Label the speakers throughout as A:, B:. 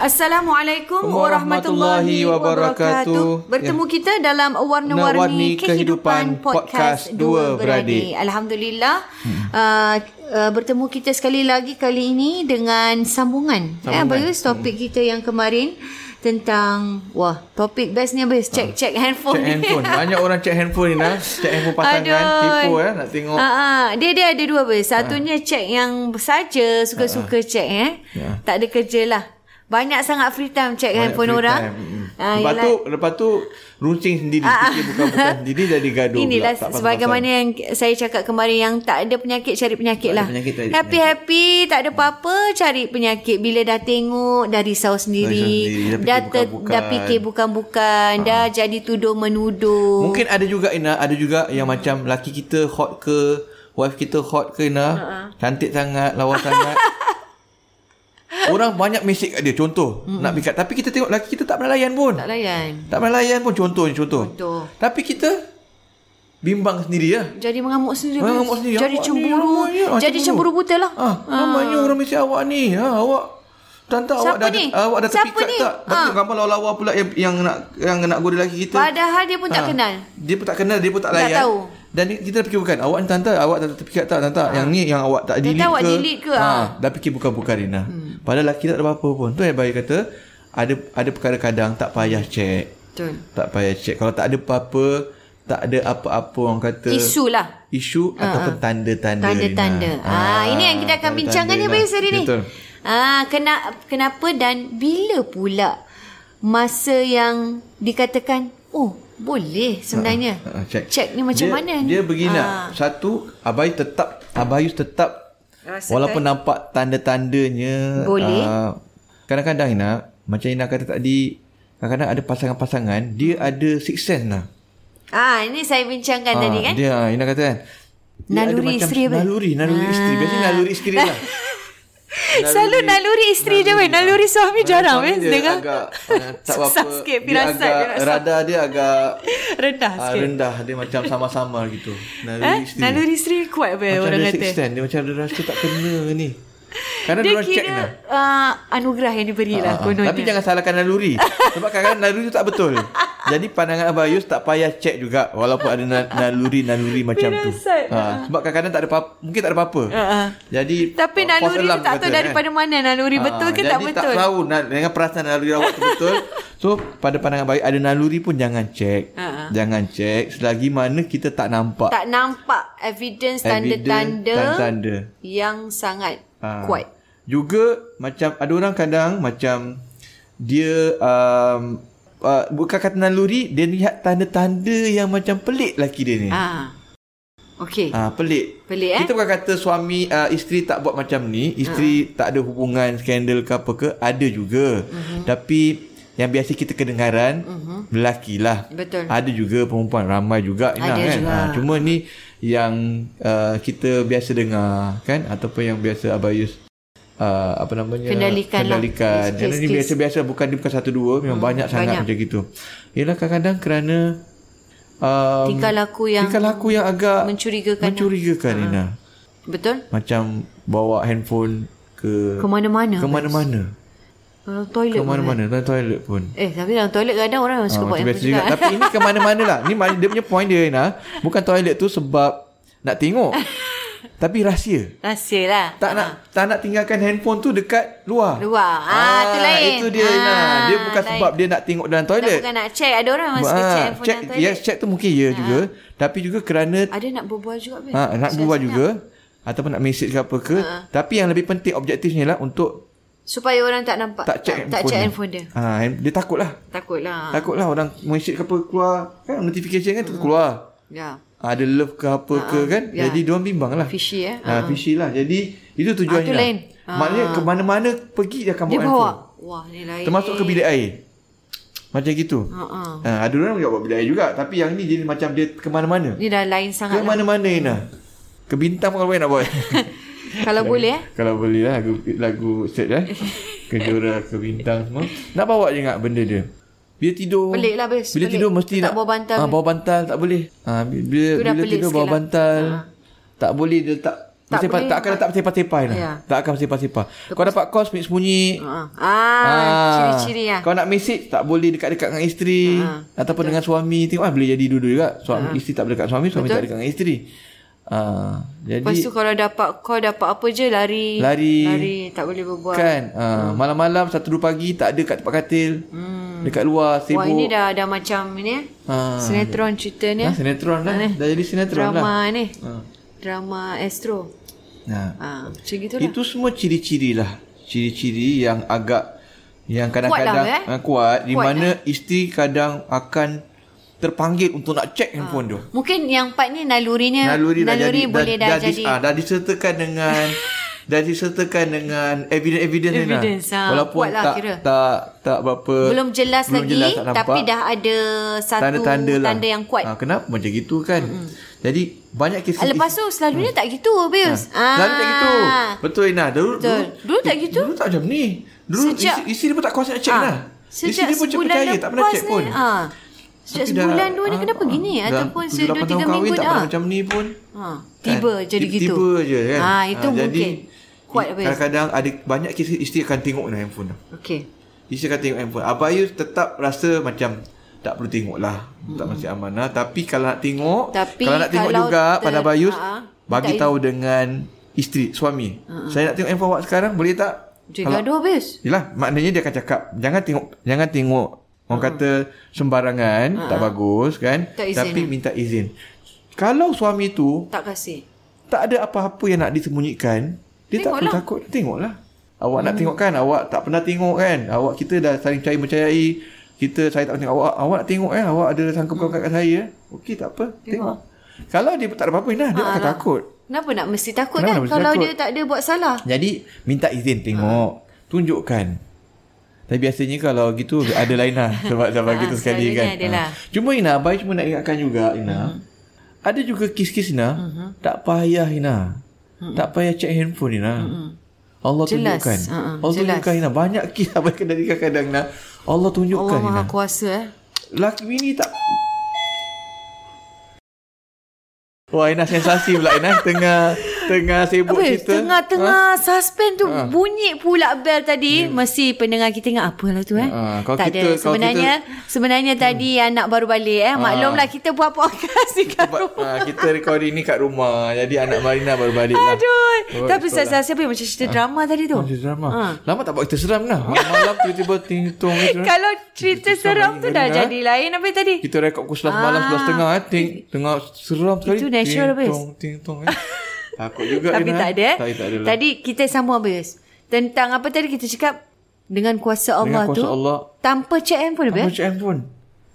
A: Assalamualaikum warahmatullahi wabarakatuh. Bertemu ya. kita dalam warna-warni kehidupan podcast dua beradik. Alhamdulillah. Hmm. Uh, uh, bertemu kita sekali lagi kali ini dengan sambungan. Eh, sambungan. Eh, topik hmm. kita yang kemarin tentang wah topik best ni habis check check handphone
B: check handphone banyak orang check handphone ni lah check handphone pasangan Aduh. tipu eh nak tengok
A: ha, ha. dia dia ada dua bes satunya ha. check yang saja suka-suka ha. check eh ya. tak ada kerja lah banyak sangat free time check Banyak handphone orang.
B: Ha, lepas tu lepas tu runcing sendiri ah, fikir bukan-bukan sendiri jadi gaduh
A: Inilah pula, sebagaimana yang saya cakap kemarin yang tak ada penyakit cari penyakit lah. Happy-happy tak ada apa-apa cari penyakit bila dah tengok dah risau sendiri, dah, dah, bukan-bukan. dah fikir bukan-bukan, ha. dah jadi tuduh menuduh.
B: Mungkin ada juga Ina, ada juga yang macam laki kita hot ke, wife kita hot ke Ina, ha. cantik sangat, lawa sangat. Orang banyak mesej kat dia Contoh mm-hmm. Nak pikat Tapi kita tengok lelaki kita tak pernah layan pun
A: Tak layan
B: Tak pernah layan pun Contoh ni contoh. contoh Tapi kita Bimbang sendiri ya.
A: Jadi mengamuk sendiri Mengamuk sendiri Jadi cemburu ni, ya, Jadi cemburu buta lah
B: ah, ah. Namanya orang mesej awak ni ha, Awak Tante awak dah ni? awak dah terpikat ni? tak? Ha. Gambar lawa-lawa pula yang, yang nak yang nak goda lelaki kita.
A: Padahal dia pun tak kenal.
B: Dia pun tak kenal, dia pun tak layan. Tak tahu. Dan kita dah fikir bukan Awak ni tante Awak dah terpikat tak tante ha. Yang ni yang awak tak delete
A: awak ke delete ke ha. ha.
B: Dah fikir bukan-bukan Rina hmm. Padahal lelaki tak ada apa-apa pun Tu yang baik kata Ada ada perkara kadang Tak payah check Betul Tak payah check Kalau tak ada apa-apa Tak ada apa-apa Orang kata
A: Isu lah
B: Isu ha. Ataupun tanda-tanda
A: Tanda-tanda ha. ha. Ini yang kita akan bincangkan ni Baik hari ni Betul Ah, kena, kenapa dan bila pula masa yang dikatakan, oh boleh sebenarnya. Ha, ha, check. check ni macam
B: dia,
A: mana
B: ni? Dia begini ha. Satu, Abayus tetap Abayus tetap Rasakan. walaupun nampak tanda-tandanya
A: boleh. Uh,
B: kadang-kadang Ina, macam Ina kata tadi, kadang-kadang ada pasangan-pasangan, dia ada six sense lah.
A: Ah, ini saya bincangkan ha, tadi kan?
B: Dia, Ina kata kan.
A: Naluri isteri
B: apa? Naluri, naluri ha. isteri. Biasanya naluri isteri lah.
A: Naluri, Selalu naluri isteri je weh. Naluri suami jarang weh. Dengar.
B: Agak uh, tak apa. sikit firasat dia. Agak, rada dia agak
A: rendah uh, sikit.
B: Rendah. Dia macam sama-sama gitu.
A: Naluri eh? isteri. Naluri isteri kuat weh orang kata.
B: Macam dia macam dia rasa tak kena ni. Karena
A: dia kira uh, anugerah yang diberi lah uh,
B: Tapi jangan salahkan naluri Sebab kadang-kadang naluri tu tak betul Jadi pandangan Abayus tak payah cek juga Walaupun ada naluri-naluri macam tu. Uh, Sebab kadang-kadang tak ada apa Mungkin tak ada apa-apa. Uh, Jadi
A: Tapi naluri tu tak tahu daripada eh. mana Naluri uh, betul ke tak betul
B: Jadi tak tahu Dengan perasaan naluri awak tu betul. So pada pandangan Abayus Ada naluri pun jangan cek uh, Jangan cek Selagi mana kita tak nampak.
A: Tak nampak Evidence tanda-tanda. Yang sangat Ha. Kuat.
B: Juga macam ada orang kadang macam dia um, uh, bukan kata naluri dia lihat tanda-tanda yang macam pelik laki dia ni.
A: Ha. Okey.
B: Ah ha, pelik.
A: Pelik eh.
B: Kita bukan kata suami uh, isteri tak buat macam ni, isteri ha. tak ada hubungan skandal ke apa ke, ada juga. Uh-huh. Tapi yang biasa kita kedengaran uh-huh. lelaki lah.
A: Betul.
B: Ada juga perempuan ramai juga Ina,
A: Ada
B: kan.
A: juga.
B: Ha, cuma ni yang uh, kita biasa dengar kan ataupun yang biasa Abayus uh, apa namanya
A: Kendalikan lah.
B: kendalikan.
A: Kes-
B: Yang ni
A: kes-
B: biasa-biasa bukan dia bukan satu dua memang hmm, banyak sangat
A: banyak.
B: macam gitu. Ialah kadang-kadang kerana um,
A: Tingkah laku yang
B: tingkah laku yang agak
A: mencurigakan.
B: mencurigakan Ina.
A: Betul?
B: Macam bawa handphone ke
A: Ke mana-mana.
B: ke mana-mana.
A: Dalam toilet.
B: Ke mana-mana dalam toilet pun.
A: Eh, tapi dalam toilet kadang orang
B: Ah,
A: suka buat
B: macam
A: yang
B: biasa juga. Tapi ini ke mana-mana lah. Ni dia punya point dia Ina. Bukan toilet tu sebab nak tengok. tapi rahsia.
A: Rahsia lah.
B: Tak nak tak nak tinggalkan handphone tu dekat luar.
A: Luar. Ah, tu lain.
B: Itu dia
A: Ah,
B: Ina. Dia bukan
A: lain.
B: sebab dia nak tengok dalam toilet.
A: bukan nak check. Ada orang suka check
B: Ah,
A: handphone
B: check,
A: dalam toilet.
B: yes, check tu mungkin ya juga. Tapi juga kerana
A: Ada nak berbual juga.
B: Ha, nak berbual juga ataupun nak message ke apa ke.
A: Ha.
B: Tapi yang lebih penting objektifnya lah untuk
A: Supaya orang tak nampak.
B: tak check
A: tak, tak check
B: handphone
A: handphone dia.
B: Ha, dia takut lah.
A: Takutlah.
B: Takutlah orang message ke apa keluar kan notification kan tu keluar.
A: Ya.
B: Ada love ke apa ke kan.
A: ya.
B: Jadi diorang bimbang lah.
A: Fishy eh.
B: Ha, fishy lah. Jadi itu tujuannya.
A: Ah, tu lain.
B: lah. Maknanya ke mana-mana pergi dia akan
A: Dia
B: bawa handphone.
A: Wah, ni lain.
B: Termasuk ke bilik air. Macam gitu.
A: Ha, ha.
B: Ada orang juga bawa bilik air juga. Tapi yang ni jadi macam dia ke mana-mana.
A: Ni dah lain
B: Ke
A: sangat lah.
B: mana-mana Ina. Ke bintang pun kalau nak buat.
A: Kalau boleh eh.
B: kalau boleh lah lagu, lagu set eh. Kejora ke bintang semua. Nak bawa je ingat benda dia. Bila tidur.
A: Pelik lah, Bes.
B: Bila
A: Pelik.
B: tidur mesti
A: Tak
B: nak.
A: bawa bantal.
B: Ah, bawa bantal tak boleh. Ah, bila, bila, tidur bawa
A: lah.
B: bantal. Tak boleh dia letak.
A: Tak boleh.
B: tak akan letak sepah-sepah lah.
A: Ya.
B: Tak akan sepah-sepah. Kau dapat kos sembunyi.
A: Ha. Ah, ciri-ciri lah.
B: Kau nak message tak boleh dekat-dekat dengan isteri
A: Ha,
B: ataupun dengan suami. Tengok ah boleh jadi dua-dua juga. Suami isteri tak dekat suami, suami
A: Betul.
B: tak dekat dengan isteri. Ah, jadi
A: Lepas tu kalau dapat kau dapat apa je lari.
B: Lari.
A: Lari. Tak boleh berbual.
B: kan ah, malam-malam satu dua pagi tak ada kat tempat katil.
A: Hmm.
B: Dekat luar sibuk.
A: Wah ini dah dah macam ni eh.
B: Ah,
A: Sinetron cerita ni. Eh.
B: sinetron lah. Dah jadi sinetron
A: Drama
B: lah.
A: ni.
B: Ah.
A: Drama Astro.
B: Nah.
A: Ah, macam gitulah.
B: Itu semua ciri-ciri lah. Ciri-ciri yang agak yang kadang-kadang
A: Kuat lah, eh?
B: ah, kuat di
A: Kuat,
B: mana isteri kadang akan terpanggil untuk nak check handphone tu.
A: Mungkin yang part ni nalurinya
B: Naluri, dah jadi
A: boleh dah,
B: dah,
A: jadi
B: dis, ah, dah disertakan dengan dah disertakan dengan evidence-evidence ni lah.
A: Evidence, ah,
B: Walaupun
A: lah
B: tak
A: kira.
B: tak tak berapa
A: belum jelas
B: belum
A: lagi
B: jelas, tak nampak.
A: tapi dah ada satu
B: tanda-tanda lah.
A: tanda yang kuat.
B: Ah, kenapa macam gitu kan? Jadi banyak kes
A: Ah, Lepas tu selalunya tak gitu Bius.
B: Ah. Selalu tak gitu. Betul Ina. Dulu,
A: Betul. Dulu tak
B: eh,
A: gitu?
B: Dulu tak macam ni. Dulu
A: Sejak-
B: isi, isi dia pun tak kuasa nak check
A: Ah,
B: lah. Isi
A: Sejak
B: dia pun
A: sebulan
B: percaya. Tak pernah check pun.
A: ah, Sejak
B: Tapi dah-
A: sebulan dua ni
B: ah,
A: kenapa
B: ah,
A: gini?
B: dah
A: Ataupun
B: tujuh,
A: se- dua tiga minggu
B: kahwin, tak
A: dah.
B: pernah macam ni pun.
A: Ha, tiba
B: Kan?
A: jadi
B: Tiba-
A: gitu.
B: Tiba je kan.
A: Ah, itu
B: Ah,
A: mungkin.
B: Jadi,
A: Kuat Bius.
B: kadang-kadang ada banyak kes isteri akan tengok dalam handphone tu.
A: Okey.
B: Isteri akan tengok handphone. Abayus tetap rasa macam tak perlu tengok lah. Tak masih amanah. Tapi kalau nak tengok,
A: Tapi
B: kalau nak tengok
A: kalau
B: juga
A: ter-
B: pada Abayus,
A: ah,
B: bagi
A: minta
B: tahu dengan isteri, suami. Saya nak tengok handphone awak sekarang, boleh tak?
A: Dia
B: Kalau-
A: gaduh Bius.
B: Yelah, maknanya dia akan cakap, jangan tengok jangan tengok orang kata sembarangan, tak bagus kan?
A: Tak izin
B: Tapi
A: lah.
B: minta izin. Kalau suami tu
A: Tak kasih.
B: tak ada apa-apa yang nak disembunyikan, dia tak perlu
A: Tengoklah.
B: takut. Tengoklah. Awak nak tengok kan? Awak tak pernah tengok kan? Awak kita dah saling percaya percayai. Kita saya tak tengok awak. Awak nak tengok kan? Awak ada sangka hmm. kat saya. Okey tak apa. Tengok. Kalau dia tak ada apa-apa nah, dia akan takut.
A: Kenapa nak mesti takut
B: Kenapa
A: kan?
B: mesti
A: Kalau
B: takut?
A: dia tak ada buat salah.
B: Jadi minta izin tengok. Tunjukkan. Tapi biasanya kalau gitu ada lain lah sebab sebab
A: Ah,
B: gitu sekali kan.
A: adalah.
B: Ah. Cuma Ina, Abai cuma nak ingatkan juga Ina. Ada juga kes-kes Ina, tak payah Ina. Tak payah check handphone Ina. Allah
A: Jelas.
B: tunjukkan.
A: Ah,
B: Allah
A: jelas.
B: tunjukkan Ina. Banyak kes Abai kendali kadang-kadang Ina. Allah tunjukkan
A: Allah Maha. Kuasa eh.
B: Laki bini tak Wah Ina sensasi pula Ina Tengah Tengah sibuk
A: Habis
B: cerita
A: tengah-tengah suspend tu
B: Ha.
A: bunyi pula bel tadi. Mesti pendengar kita ingat apalah tu eh.
B: Ha, kalau
A: tak
B: kita-
A: ada. Sebenarnya sebenarnya tadi anak baru balik eh. Maklumlah kita buat podcast di kat
B: Sebab
A: rumah.
B: ha, kita recording ni kat rumah. Jadi anak Marina baru balik lah.
A: Aduh.
B: Oh,
A: Tapi
B: betul
A: Ustaz siapa yang macam cerita drama tadi tu?
B: Macam drama.
A: Ha.
B: Lama tak buat kita seram lah. Malam-malam tiba-tiba ting-tong.
A: Kalau cerita seram tu dah
B: ha?
A: jadi lain apa tadi?
B: Kita rekod pukul 11 malam, 11 tengah. Eh. Ting, tengah seram sekali.
A: Ah. Itu natural, Abis.
B: Ting-tong, ting-tong. Eh. Takut juga.
A: Tapi
B: Ina,
A: tak ada eh.
B: Tak, tak ada lah.
A: Tadi kita sambung habis. Tentang apa tadi kita cakap? Dengan kuasa Allah
B: Dengan kuasa
A: tu.
B: Allah.
A: Tanpa handphone
B: Apa
A: habis.
B: cek handphone?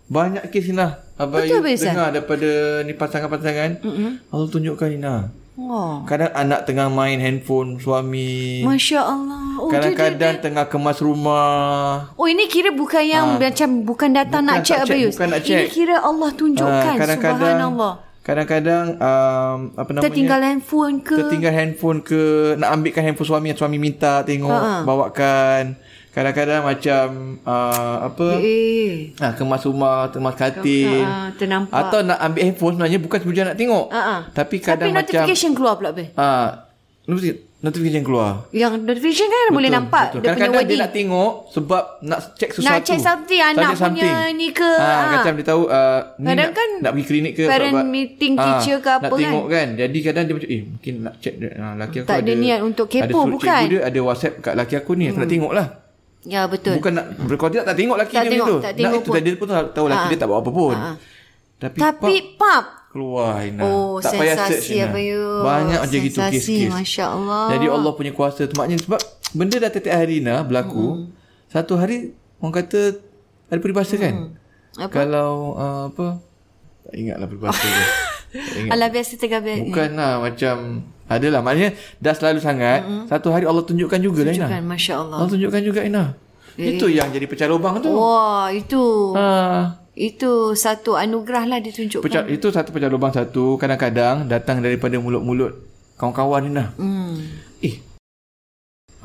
B: Banyak kes Ina. Abang
A: Betul, Abis,
B: dengar daripada ni pasangan-pasangan. Mm-hmm. Allah tunjukkan Ina.
A: Oh.
B: Kadang anak tengah main handphone suami.
A: Masya Allah. Oh,
B: Kadang-kadang tengah kemas rumah.
A: Oh ini kira bukan yang macam bukan datang
B: Bukan
A: nak check
B: check,
A: Abayus.
B: bukan nak
A: Ini
B: check.
A: kira Allah tunjukkan
B: Ah, kadang-kadang
A: subhanallah.
B: Kadang-kadang um, apa namanya
A: Tertinggal handphone ke?
B: tertinggal handphone ke nak ambilkan handphone suami yang suami minta tengok
A: Ha-ha.
B: bawakan kadang-kadang macam uh, apa
A: Eh.
B: ah kemas rumah kemas katil
A: Ah, ternampak.
B: atau nak ambil handphone sebenarnya bukan tujuan nak tengok
A: Ha-ha.
B: tapi kadang
A: Tapi
B: macam
A: notification keluar pula be.
B: ah notification, keluar
A: Yang notification kan boleh nampak
B: betul.
A: dia punya
B: Kadang-kadang dia
A: wording.
B: nak tengok sebab nak check sesuatu.
A: Nak check something, anak
B: Check
A: punya ni ke,
B: Ha,
A: ha.
B: Macam dia tahu uh, ni
A: Kadang
B: nak,
A: kan
B: nak pergi klinik ke.
A: parent
B: sebab-
A: meeting
B: ha,
A: teacher ke apa
B: Nak tengok kan. Jadi kadang dia macam eh mungkin nak check dia. Ha, laki aku
A: Tak ada niat untuk kepo,
B: ada suruh
A: bukan? Hmm.
B: Cikgu dia ada WhatsApp kat laki aku ni. Aku nak tengok lah.
A: Ya betul.
B: Bukan nak berkau tak tengok laki
A: Tak
B: dia
A: tengok,
B: tu.
A: tak
B: nak
A: tengok
B: itu
A: pun.
B: tadi dia pun tahu, tahu laki
A: Ha.
B: dia tak buat apa pun.
A: Ha.
B: Tapi,
A: Tapi
B: pap,
A: pap.
B: Keluar Ina.
A: Oh,
B: tak payah search
A: sensasi
B: Ina.
A: apa you.
B: Banyak macam gitu
A: Sensasi,
B: kes-kes.
A: Masya Allah.
B: Jadi Allah punya kuasa tu maknanya sebab benda dah tiap-tiap hari nah berlaku. Satu hari orang kata ada peribahasa kan?
A: Apa?
B: Kalau uh, apa? Tak ingatlah peribahasa dia. Tak ingat.
A: Alah biasa tengah biasa.
B: Bukan lah macam adalah maknanya dah selalu sangat satu hari Allah tunjukkan juga lah Ina.
A: Tunjukkan, Masya Allah.
B: Allah tunjukkan juga Ina. Itu yang jadi pecah lubang tu.
A: Wah, itu.
B: Ha.
A: Itu satu anugerah lah ditunjukkan.
B: Pecah, itu satu pecah lubang satu kadang-kadang datang daripada mulut-mulut kawan-kawan ni nah.
A: Hmm.
B: Eh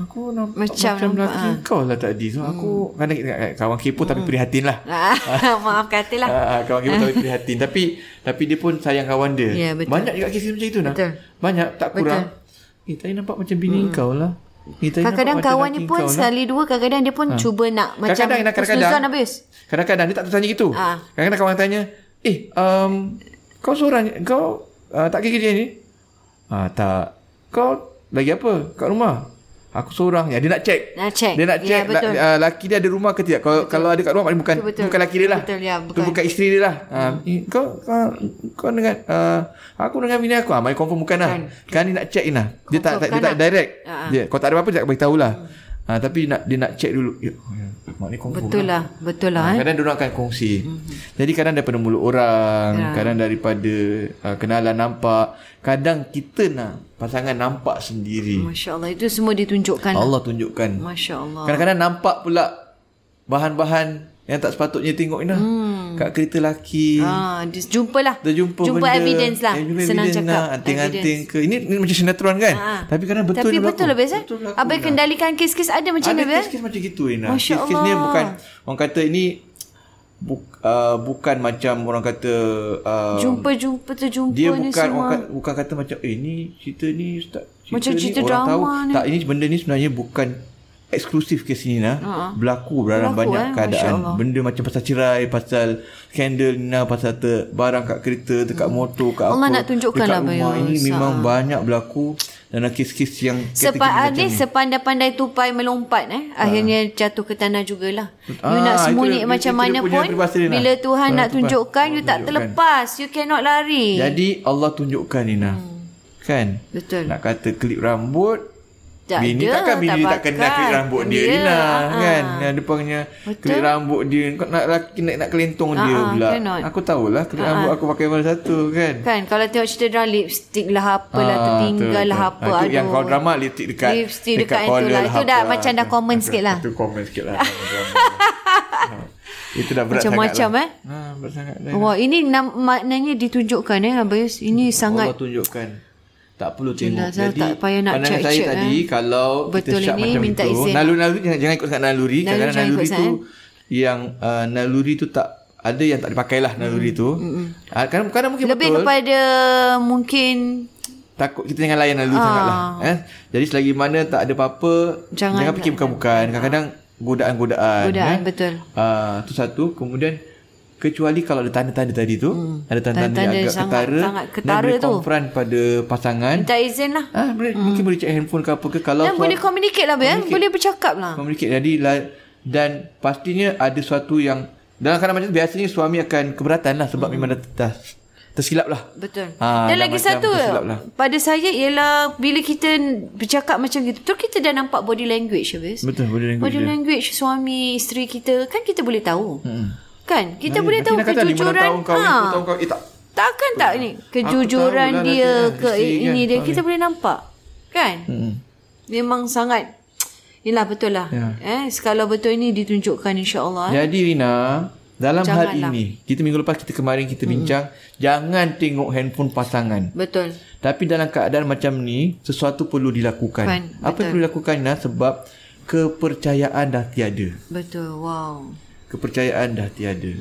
B: Aku nampak
A: Macam
B: macam, lelaki
A: ah.
B: kau lah tadi. So aku kadang kadang kawan kepo tapi prihatin lah.
A: Ah, Maaf kata lah.
B: Ah, kawan kepo tapi prihatin. Tapi tapi dia pun sayang kawan dia.
A: Ya, betul.
B: Banyak juga kes macam itu nah.
A: Betul.
B: Banyak tak kurang. Eh tadi nampak macam bini kau lah.
A: Kadang-kadang
B: macam
A: kawan ni pun
B: kau
A: sekali dua kadang-kadang dia pun cuba nak macam
B: Kadang-kadang, Ina, kadang-kadang.
A: habis.
B: Kadang-kadang dia tak tanya gitu.
A: Ah.
B: Kadang-kadang kawan tanya, "Eh, um, kau seorang kau uh, tak kerja kerja ni?" Ah, tak. Kau lagi apa kat rumah? Aku seorang. Ya, dia nak check.
A: Nak check.
B: Dia nak
A: Ya,
B: check
A: betul.
B: la, uh, laki dia ada rumah ke tidak. Kalau kalau ada kat rumah maknanya bukan
A: Betul, betul.
B: bukan laki dia lah.
A: Betul, ya,
B: Itu
A: bukan.
B: bukan isteri dia lah. Hmm. Uh, kau, kau kau dengan uh, aku dengan bini aku. Ah, mai confirm bukan lah. Kan dia nak check ni lah. Dia tak,
A: Confirm
B: tak dia
A: bukan
B: tak
A: lah.
B: direct.
A: Ah.
B: Dia kau tak ada apa-apa dia tak bagi tahu lah. Ah, tapi nak dia nak check dulu. Ya, ya, maknanya confirm
A: Betul lah. Betul lah.
B: Ha,
A: Eh.
B: kadang dia orang akan kongsi. Mm-hmm. Jadi kadang daripada mulut orang,
A: Ya.
B: kadang daripada uh, kenalan nampak, kadang kita nak pasangan nampak sendiri.
A: Masya Allah. Itu semua ditunjukkan.
B: Allah tunjukkan.
A: Masya Allah.
B: Kadang-kadang nampak pula bahan-bahan yang tak sepatutnya tengok Ina. Hmm. Kat kereta laki.
A: Ah, dis- jumpalah.
B: Terjumpa
A: Jumpa
B: benda
A: evidence lah.
B: eh, jumpa
A: Senang
B: evidence
A: cakap.
B: lah, Anting-anting ke Ini, ini macam sinetron kan
A: Ah.
B: Tapi kadang betul
A: Tapi
B: dia
A: betul lah
B: berlaku.
A: biasa. Abang
B: Ina.
A: kendalikan kes-kes ada macam
B: Ada
A: ni biasa.
B: kes-kes macam gitu Ina.
A: Masya
B: Kes-kes ni
A: Allah.
B: bukan Orang kata ini bu, uh, Bukan macam orang kata uh,
A: Jumpa-jumpa terjumpa
B: Dia
A: ni
B: bukan
A: semua.
B: orang kata, bukan kata macam Eh ni cerita ni Ustaz cerita
A: Macam
B: ni
A: cerita
B: orang
A: drama
B: tahu.
A: ni.
B: Tak ini benda ni sebenarnya bukan Eksklusif kes ni nah.
A: Ha-ha.
B: Berlaku dalam
A: Berlaku,
B: banyak
A: eh,
B: keadaan. Benda macam pasal cerai Pasal skandal Nina Pasal ter, barang kat kereta Dekat motor kat
A: Hmm. Allah
B: apa
A: nak tunjukkan
B: Dekat
A: lah,
B: rumah. Ini memang
A: Ha.
B: banyak berlaku Dalam kes-kes yang
A: Sepa
B: kategori macam
A: Adis
B: ni.
A: sepandai-pandai tupai melompat eh akhirnya jatuh ke tanah jugalah. You
B: Ah,
A: nak
B: itu
A: sembunyi macam
B: itu
A: mana
B: punya
A: pun
B: Nah.
A: bila Tuhan nak
B: tupai.
A: tunjukkan you
B: Allah
A: tak
B: tunjukkan.
A: terlepas. You cannot lari.
B: Jadi Allah tunjukkan Nina Kan
A: Betul.
B: Nak kata klip rambut
A: Tak
B: bini
A: ada,
B: takkan bini
A: tak
B: tak kenal klip rambut dia,
A: Dia,
B: Nina
A: ah.
B: kan yang dia
A: Betul.
B: klip rambut dia kau nak laki nak, nak kelentong dia
A: Ah, ah,
B: pula
A: cannot.
B: aku tahulah klip rambut aku pakai mana satu kan
A: Kan kalau tengok cerita drama lipstick lah apalah
B: Ah,
A: tertinggal lah apa
B: Ah, itu
A: aduh.
B: yang kau drama lipstick dekat
A: Lipstick dekat
B: dekat
A: itu lah. Itu dah macam dah common sikit lah.
B: itu common sikit lah. Ha. itu dah berat
A: Macam-macam,
B: sangat
A: eh.
B: lah. ha, berat sangat dah.
A: Wah ini nam- maknanya ditunjukkan eh Abayus. Ini sangat
B: Allah tunjukkan tak perlu tengok
A: lah,
B: Jadi
A: tak payah nak
B: pandangan
A: check-check,
B: saya tadi
A: eh.
B: Kalau
A: Betul
B: kita syak
A: ini,
B: macam
A: minta
B: itu
A: izin.
B: Naluri-naluri jangan, jangan ikutkan naluri
A: Naluri
B: Kadang-kadang naluri
A: ikut
B: tu
A: sangat,
B: Yang uh, naluri tu tak Ada yang tak dipakai lah naluri tu Ah, Kadang-kadang mungkin
A: lebih
B: betul
A: kepada mungkin
B: Takut kita jangan layan naluri sangat lah eh? Jadi selagi mana tak ada apa-apa
A: Jangan-
B: Jangan, fikir bukan-bukan Kadang-kadang godaan-godaan
A: Godaan,
B: eh?
A: betul.
B: Ah, Tu satu Kemudian Kecuali kalau ada tanda-tanda tadi tu Ada tanda-tanda
A: Tanda-tanda
B: yang agak
A: sangat-
B: ketara
A: sangat
B: dan
A: ketara
B: boleh
A: tu.
B: confront pada pasangan
A: minta izin lah.
B: Ah, boleh, mungkin boleh check handphone ke apa ke kalau
A: Dan boleh communicate lah Ben. Boleh bercakap lah.
B: communicate jadi la- dan pastinya ada sesuatu yang dalam keadaan macam tu biasanya suami akan keberatan lah sebab memang dah, dah tersilap lah.
A: Betul.
B: Ah,
A: Dan
B: dah
A: lagi satu
B: lah.
A: pada saya ialah bila kita bercakap macam gitu, tu kita dah nampak body language habis.
B: Betul body language.
A: Body
B: dia.
A: language suami isteri kita kan kita boleh tahu. Hmm. Kan? Kita
B: Nanti-
A: boleh tahu kejujuran.
B: tahun kau,
A: Ha.
B: 10 tahun kau, eh tak.
A: Takkan tak ni kejujuran
B: tahu lah
A: dia ke ini
B: kan,
A: dia kita
B: ni.
A: boleh nampak. Kan?
B: Hmm.
A: Memang sangat Yelah betul lah.
B: Ya.
A: Eh, skala betul ini ditunjukkan insya-Allah. Eh.
B: Jadi Rina, dalam hal
A: Janganlah.
B: ini, kita minggu lepas kita kemarin kita bincang, jangan tengok handphone pasangan.
A: Betul.
B: Tapi dalam keadaan macam ni, sesuatu perlu dilakukan.
A: Kan,
B: Apa yang perlu dilakukan Rina? Sebab kepercayaan dah tiada.
A: Betul. Wow.
B: Kepercayaan dah tiada.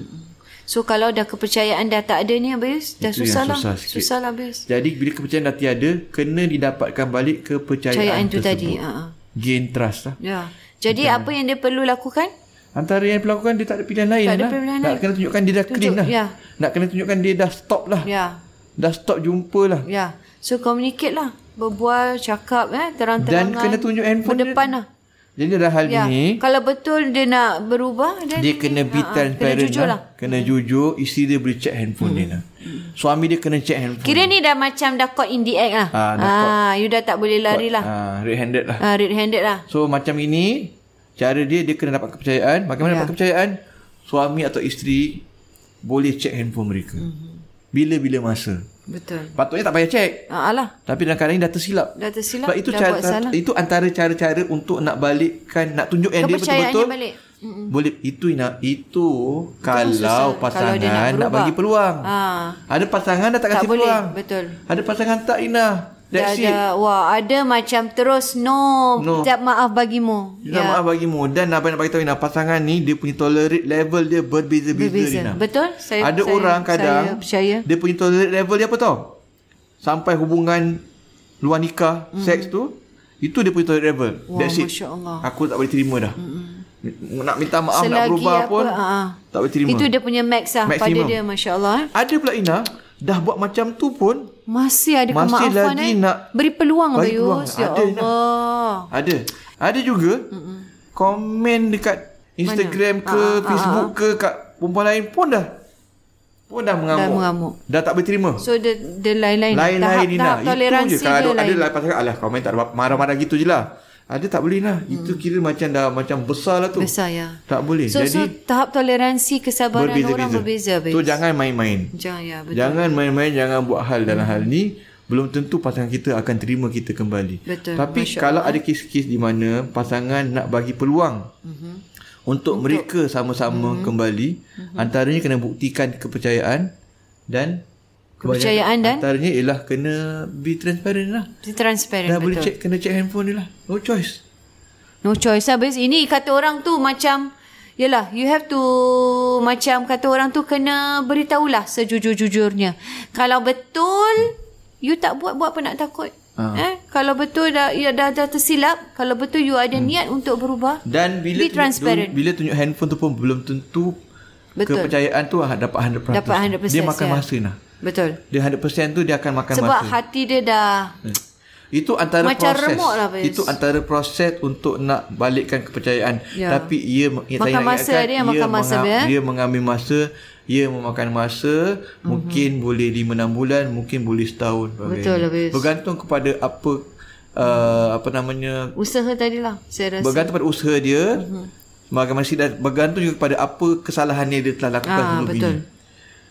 A: So kalau dah kepercayaan dah tak ada ni habis, dah
B: Itu
A: susah lah.
B: susah sikit.
A: Susah lah habis.
B: Jadi bila kepercayaan dah tiada, kena didapatkan balik kepercayaan
A: Kepercayaan tu
B: tersebut.
A: tadi. Ha.
B: Gain trust lah.
A: Ya. Jadi apa yang dia perlu lakukan?
B: Antara yang dilakukan dia tak ada pilihan lain
A: Tak ada
B: lah.
A: pilihan
B: Nak
A: lain.
B: kena tunjukkan dia dah clean lah.
A: ya.
B: Nak kena tunjukkan dia dah stop lah.
A: Ya.
B: Dah stop jumpa lah.
A: Ya. So communicate lah. Berbual, cakap eh terang-terangan.
B: Dan kena tunjuk handphone dia.
A: Berdepan lah.
B: Jadi dalam hal
A: Ya.
B: ini,
A: Kalau betul dia nak berubah dan
B: dia kena be
A: Ha, ha.
B: transparent
A: Kena jujur
B: lah.
A: lah.
B: Kena jujur. Isteri dia boleh check handphone dia lah. Suami dia kena check handphone.
A: Kira ni dah macam dah caught in the act lah.
B: Ah, dah
A: ah, you dah tak boleh lari lah.
B: Ah, red handed lah.
A: Ah, red handed lah.
B: So macam ini cara dia dia kena dapat kepercayaan. Bagaimana
A: Ya.
B: dapat kepercayaan? Suami atau isteri boleh check handphone mereka.
A: Mhm.
B: Bila-bila masa.
A: Betul.
B: Patutnya tak payah check.
A: Ah, alah.
B: Tapi dalam keadaan ini dah tersilap.
A: Dah tersilap.
B: Sebab itu
A: dah
B: cara itu antara cara-cara untuk nak balikkan nak tunjuk yang dia betul-betul
A: balik.
B: boleh itu nak itu kalau
A: susah.
B: pasangan
A: Kalau nak
B: nak, bagi peluang.
A: Ah.
B: Ada pasangan dah tak,
A: Tak
B: kasih
A: boleh.
B: peluang.
A: Betul.
B: Ada pasangan tak Ina.
A: Dah
B: That's it.
A: ada. Wah, ada macam terus no.
B: No.
A: Tak maaf bagimu.
B: Dia maaf bagimu dan apa nak bagi tahu Ina pasangan ni dia punya tolerate level dia berbeza-beza
A: Berbeza.
B: Ina.
A: Betul? Saya,
B: Ada
A: saya,
B: orang kadang
A: Saya percaya.
B: dia punya tolerate level dia apa tau? Sampai hubungan luar nikah, mm. seks tu itu dia punya tolerate level.
A: Wah,
B: That's it.
A: Allah.
B: Aku tak boleh terima dah. Mm-mm. Nak minta maaf nak
A: Selagi
B: berubah
A: apa,
B: pun
A: ah.
B: tak boleh terima.
A: Itu dia punya max lah pada
B: Maximum.
A: dia. Masya Allah. Eh.
B: Ada pula Ina dah buat macam tu pun
A: Masih ada
B: Masih
A: kemaafan
B: lagi
A: eh.
B: nak
A: Beri peluang
B: bagi peluang.
A: Bayus. Ya
B: Ada.
A: Allah.
B: ada. Ada juga komen dekat Instagram ke
A: Ah, ah,
B: Facebook ke kat perempuan lain pun dah pun dah mengamuk.
A: Dah mengamuk.
B: Dah tak boleh terima.
A: So dia, dia lain-lain.
B: Lain-lain
A: tahap,
B: Nina.
A: tahap toleransi
B: Itu je. Kalau ada, ada
A: lain.
B: lah pasal alah komen tak ada marah-marah gitu je lah. Ada tak boleh lah. Itu kira macam dah macam besar lah tu.
A: Besar ya.
B: Tak boleh.
A: So,
B: Jadi
A: so tahap toleransi kesabaran
B: berbeza-beza.
A: orang berbeza. Bayus.
B: So jangan main-main.
A: Jangan ya. Betul.
B: Jangan main-main, jangan buat hal dalam hal ni. Belum tentu pasangan kita akan terima kita kembali.
A: Betul.
B: Tapi
A: Masya
B: kalau ada kes-kes di mana pasangan nak bagi peluang
A: Mhm.
B: untuk, mereka sama-sama kembali,
A: Mhm.
B: antaranya kena buktikan kepercayaan dan
A: Kepercayaan dan?
B: antaranya ialah kena be transparent lah.
A: Dia transparent.
B: Dah
A: betul.
B: boleh check kena check handphone dia lah. No choice.
A: No choice lah. Bayus. Ini kata orang tu macam... Yelah, you have to macam kata orang tu kena beritahulah sejujur-jujurnya. Kalau betul, you tak buat, buat apa nak takut.
B: Ah.
A: Eh, kalau betul dah, ya, dah, dah tersilap, kalau betul you ada niat untuk berubah,
B: Dan bila
A: Be transparent.
B: bila tunjuk handphone tu pun belum tentu
A: Betul.
B: kepercayaan tu ah, dapat 100%.
A: Dapat 100%,
B: Dia makan
A: ya.
B: masa nah.
A: Betul.
B: Dia 100% tu dia akan makan
A: Sebab
B: masa.
A: hati dia dah...
B: Itu antara
A: Macam
B: proses.
A: remuk lah.
B: Itu antara proses untuk nak balikkan kepercayaan.
A: Ya.
B: Tapi ia saya
A: Makan
B: nak
A: masa
B: ingatkan,
A: dia, makan masa
B: menga-
A: dia.
B: Dia mengambil masa, ia memakan masa,
A: Mhm.
B: mungkin boleh 5 6 bulan, mungkin boleh setahun.
A: Betul lah.
B: Bergantung kepada apa uh, apa namanya
A: Usaha tadilah, saya rasa.
B: bergantung pada usaha dia. Bagaimana sih dan bergantung juga kepada apa kesalahan yang dia telah lakukan
A: Ah,
B: sebelum
A: betul.
B: ini.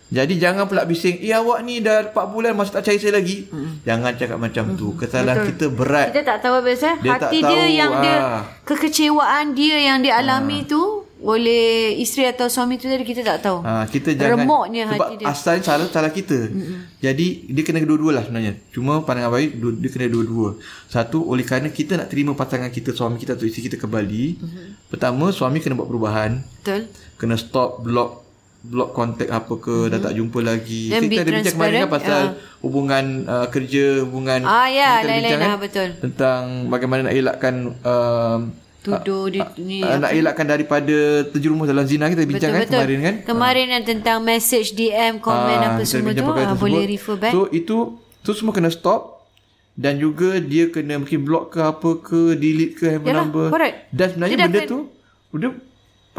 B: Jadi jangan pula bising, "Eh awak ni dah 4 bulan masih tak percaya saya lagi." Jangan cakap macam tu. Kesalahan kita berat.
A: Kita tak tahu biasa
B: Dia tak
A: hati dia
B: tahu,
A: yang dia
B: ah.
A: kekecewaan dia yang dia alami tu oleh isteri atau suami tu tadi kita tak tahu.
B: Ha, kita jangan
A: Remuknya
B: sebab
A: hati dia.
B: asalnya salah salah kita. Mm-mm. Jadi dia kena dua-dua lah sebenarnya. Cuma pandangan baik dia kena dua-dua. Satu oleh kerana kita nak terima pasangan kita suami kita atau isteri kita kembali. Mm-hmm. Pertama suami kena buat perubahan,
A: Betul.
B: kena stop block block kontak apa ke mm-hmm. dah tak jumpa lagi.
A: Dan
B: kita ada bincang kemarin kan pasal hubungan uh, kerja, hubungan
A: Ah, ya, lain-lain lah,
B: kan?
A: betul.
B: Tentang bagaimana nak elakkan um,
A: Tuduh di ni.
B: uh, nak elakkan daripada terjerumus dalam zina kita bincang kan kemarin kan.
A: Kemarin yang tentang message DM, komen
B: Ah,
A: apa semua tu ah, boleh refer back.
B: So itu tu semua kena stop dan juga dia kena mungkin block ke apa ke delete ke handphone
A: Yalah,
B: number.
A: correct.
B: Dan sebenarnya
A: Dia
B: benda
A: kena-
B: tu dia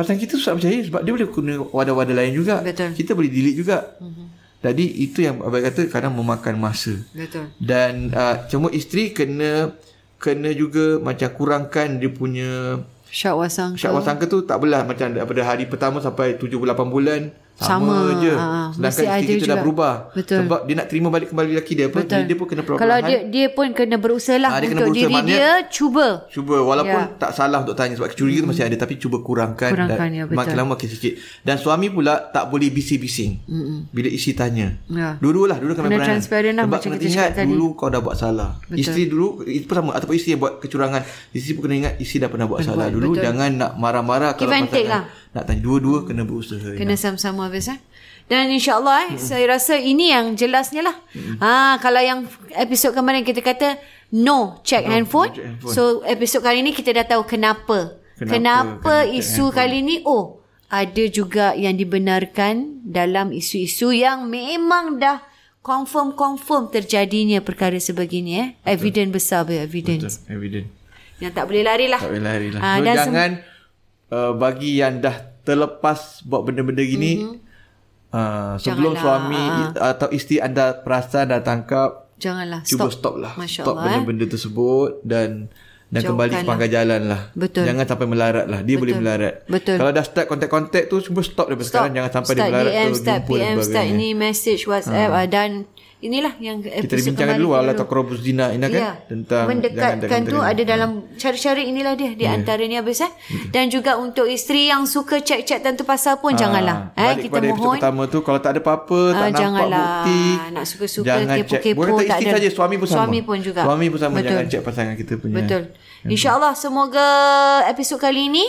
B: pasangan kita susah percaya sebab dia boleh guna wadah-wadah lain juga.
A: Betul.
B: Kita boleh delete juga. Mm-hmm. Jadi itu yang abang kata kadang memakan masa.
A: Betul.
B: Dan uh, cuma isteri kena kena juga macam kurangkan dia punya
A: Syak wasangka.
B: syak wasangka tu tak belah macam daripada hari pertama sampai 7 8 bulan sama,
A: Sama.
B: je.
A: Ah,
B: Sedangkan isteri kita dah
A: juga.
B: berubah.
A: Betul.
B: Sebab dia nak terima balik kembali lelaki dia apa?
A: Betul.
B: Dia, dia pun kena perlahan
A: Kalau dia dia pun kena berusaha lah
B: Ah, dia kena
A: untuk
B: berusaha,
A: diri
B: maknanya-
A: dia cuba.
B: Cuba walaupun
A: Ya.
B: tak salah untuk tanya sebab kecurigaan tu masih ada tapi cuba kurangkan,
A: Kurangkan,
B: dan
A: ya, betul.
B: makin lama makin sikit. Dan suami pula tak boleh bising-bising. Mm-mm. Bila isteri tanya.
A: Ya.
B: Dua-dua lah, dua kena
A: Kena
B: beranan.
A: transparent lah
B: Sebab
A: macam
B: kena
A: kita
B: ingat
A: cakap tadi.
B: dulu kau dah buat salah.
A: Betul.
B: Isteri dulu itu pun sama ataupun isteri yang buat kecurangan. Isteri pun kena ingat isteri dah pernah buat salah dulu.
A: betul.
B: Jangan nak marah-marah
A: take lah.
B: Nak tanya dua-dua kena berusaha.
A: Kena sama-sama habis eh. Dan insyaAllah eh, saya rasa ini yang jelasnya lah. Ha, kalau yang episod kemarin kita kata no check handphone.
B: check handphone.
A: So episod kali ni kita dah tahu kenapa.
B: Kenapa
A: Kenapa, isu kali ni oh ada juga yang dibenarkan dalam isu-isu yang memang dah confirm-confirm terjadinya perkara sebegini eh. Evidence besar ber evidence.
B: Betul, evident.
A: Yang tak boleh lari lah.
B: Tak boleh lari lah.
A: Ah,
B: so,
A: dan sem-
B: jangan uh, bagi yang dah terlepas buat benda-benda gini mm-hmm. uh, sebelum
A: Janganlah.
B: suami atau isteri anda perasan dah tangkap
A: Janganlah
B: cuba
A: stop.
B: stop, lah.
A: Masya
B: stop
A: Allah, eh.
B: benda-benda tersebut dan dan kembali
A: Jauhkanlah.
B: sepangkal jalan lah.
A: Betul.
B: Jangan sampai melarat lah. Dia boleh melarat.
A: Betul.
B: Kalau dah start kontak-kontak tu cuba stop daripada sekarang. Jangan sampai
A: start
B: dia melarat
A: DM,
B: tu.
A: start
B: jumpa dan
A: PM, start ini message WhatsApp ha. dan inilah yang
B: Kita
A: kemarin
B: dulu ala
A: dulu.
B: takrobus zina ini kan?
A: Ya,
B: tentang
A: mendekatkan tu ada dalam cara-cara inilah dia di antaranya habis eh? Dan juga untuk isteri yang suka cek-cek tentu pasal pun janganlah.
B: Ah,
A: eh kita
B: episod
A: mohon.
B: pertama tu kalau tak ada apa-apa tak
A: Ah,
B: nampak
A: janganlah.
B: bukti
A: Nak suka-suka,
B: jangan
A: kepo-kepo,
B: tak
A: tak
B: isteri saja suami pun sama.
A: Suami pun juga.
B: suami pun sama
A: Betul.
B: jangan check pasangan kita punya.
A: Betul. Insyaallah semoga episod kali ini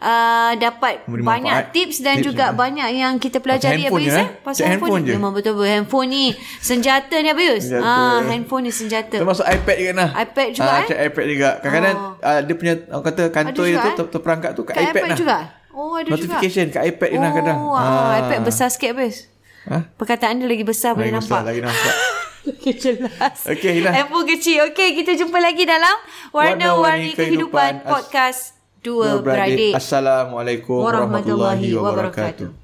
A: Uh, dapat
B: Memberi
A: banyak
B: manfaat.
A: tips dan
B: Tips
A: juga
B: juga.
A: banyak yang kita pelajari Abayus
B: je,
A: eh.
B: eh?
A: Pasal handphone,
B: handphone je.
A: Memang betul betul handphone ni senjata ni Abayus.
B: Senjata.
A: Ah handphone ni senjata.
B: termasuk iPad juga nah
A: iPad juga,
B: ah,
A: eh?
B: iPad juga kadang-kadang ah, dia punya orang kata kantor dia
A: juga,
B: tu
A: eh?
B: ter- terperangkap tu kat,
A: Kat
B: iPad,
A: iPad
B: nah
A: juga. Oh ada
B: notification
A: juga.
B: kat iPad dia nah kadang
A: Oh, ah. iPad besar sikit Abayus.
B: Ha?
A: Perkataan dia lagi besar boleh
B: lagi besar
A: nampak.
B: lagi nampak
A: Lagi jelas.
B: Okey.
A: Handphone kecil. Okey, kita jumpa lagi dalam Warna-Warni
B: Warna-Warni
A: Kehidupan
B: Kehidupan.
A: Podcast Dua Beradik.
B: Assalamualaikum warahmatullahi
A: wabarakatuh.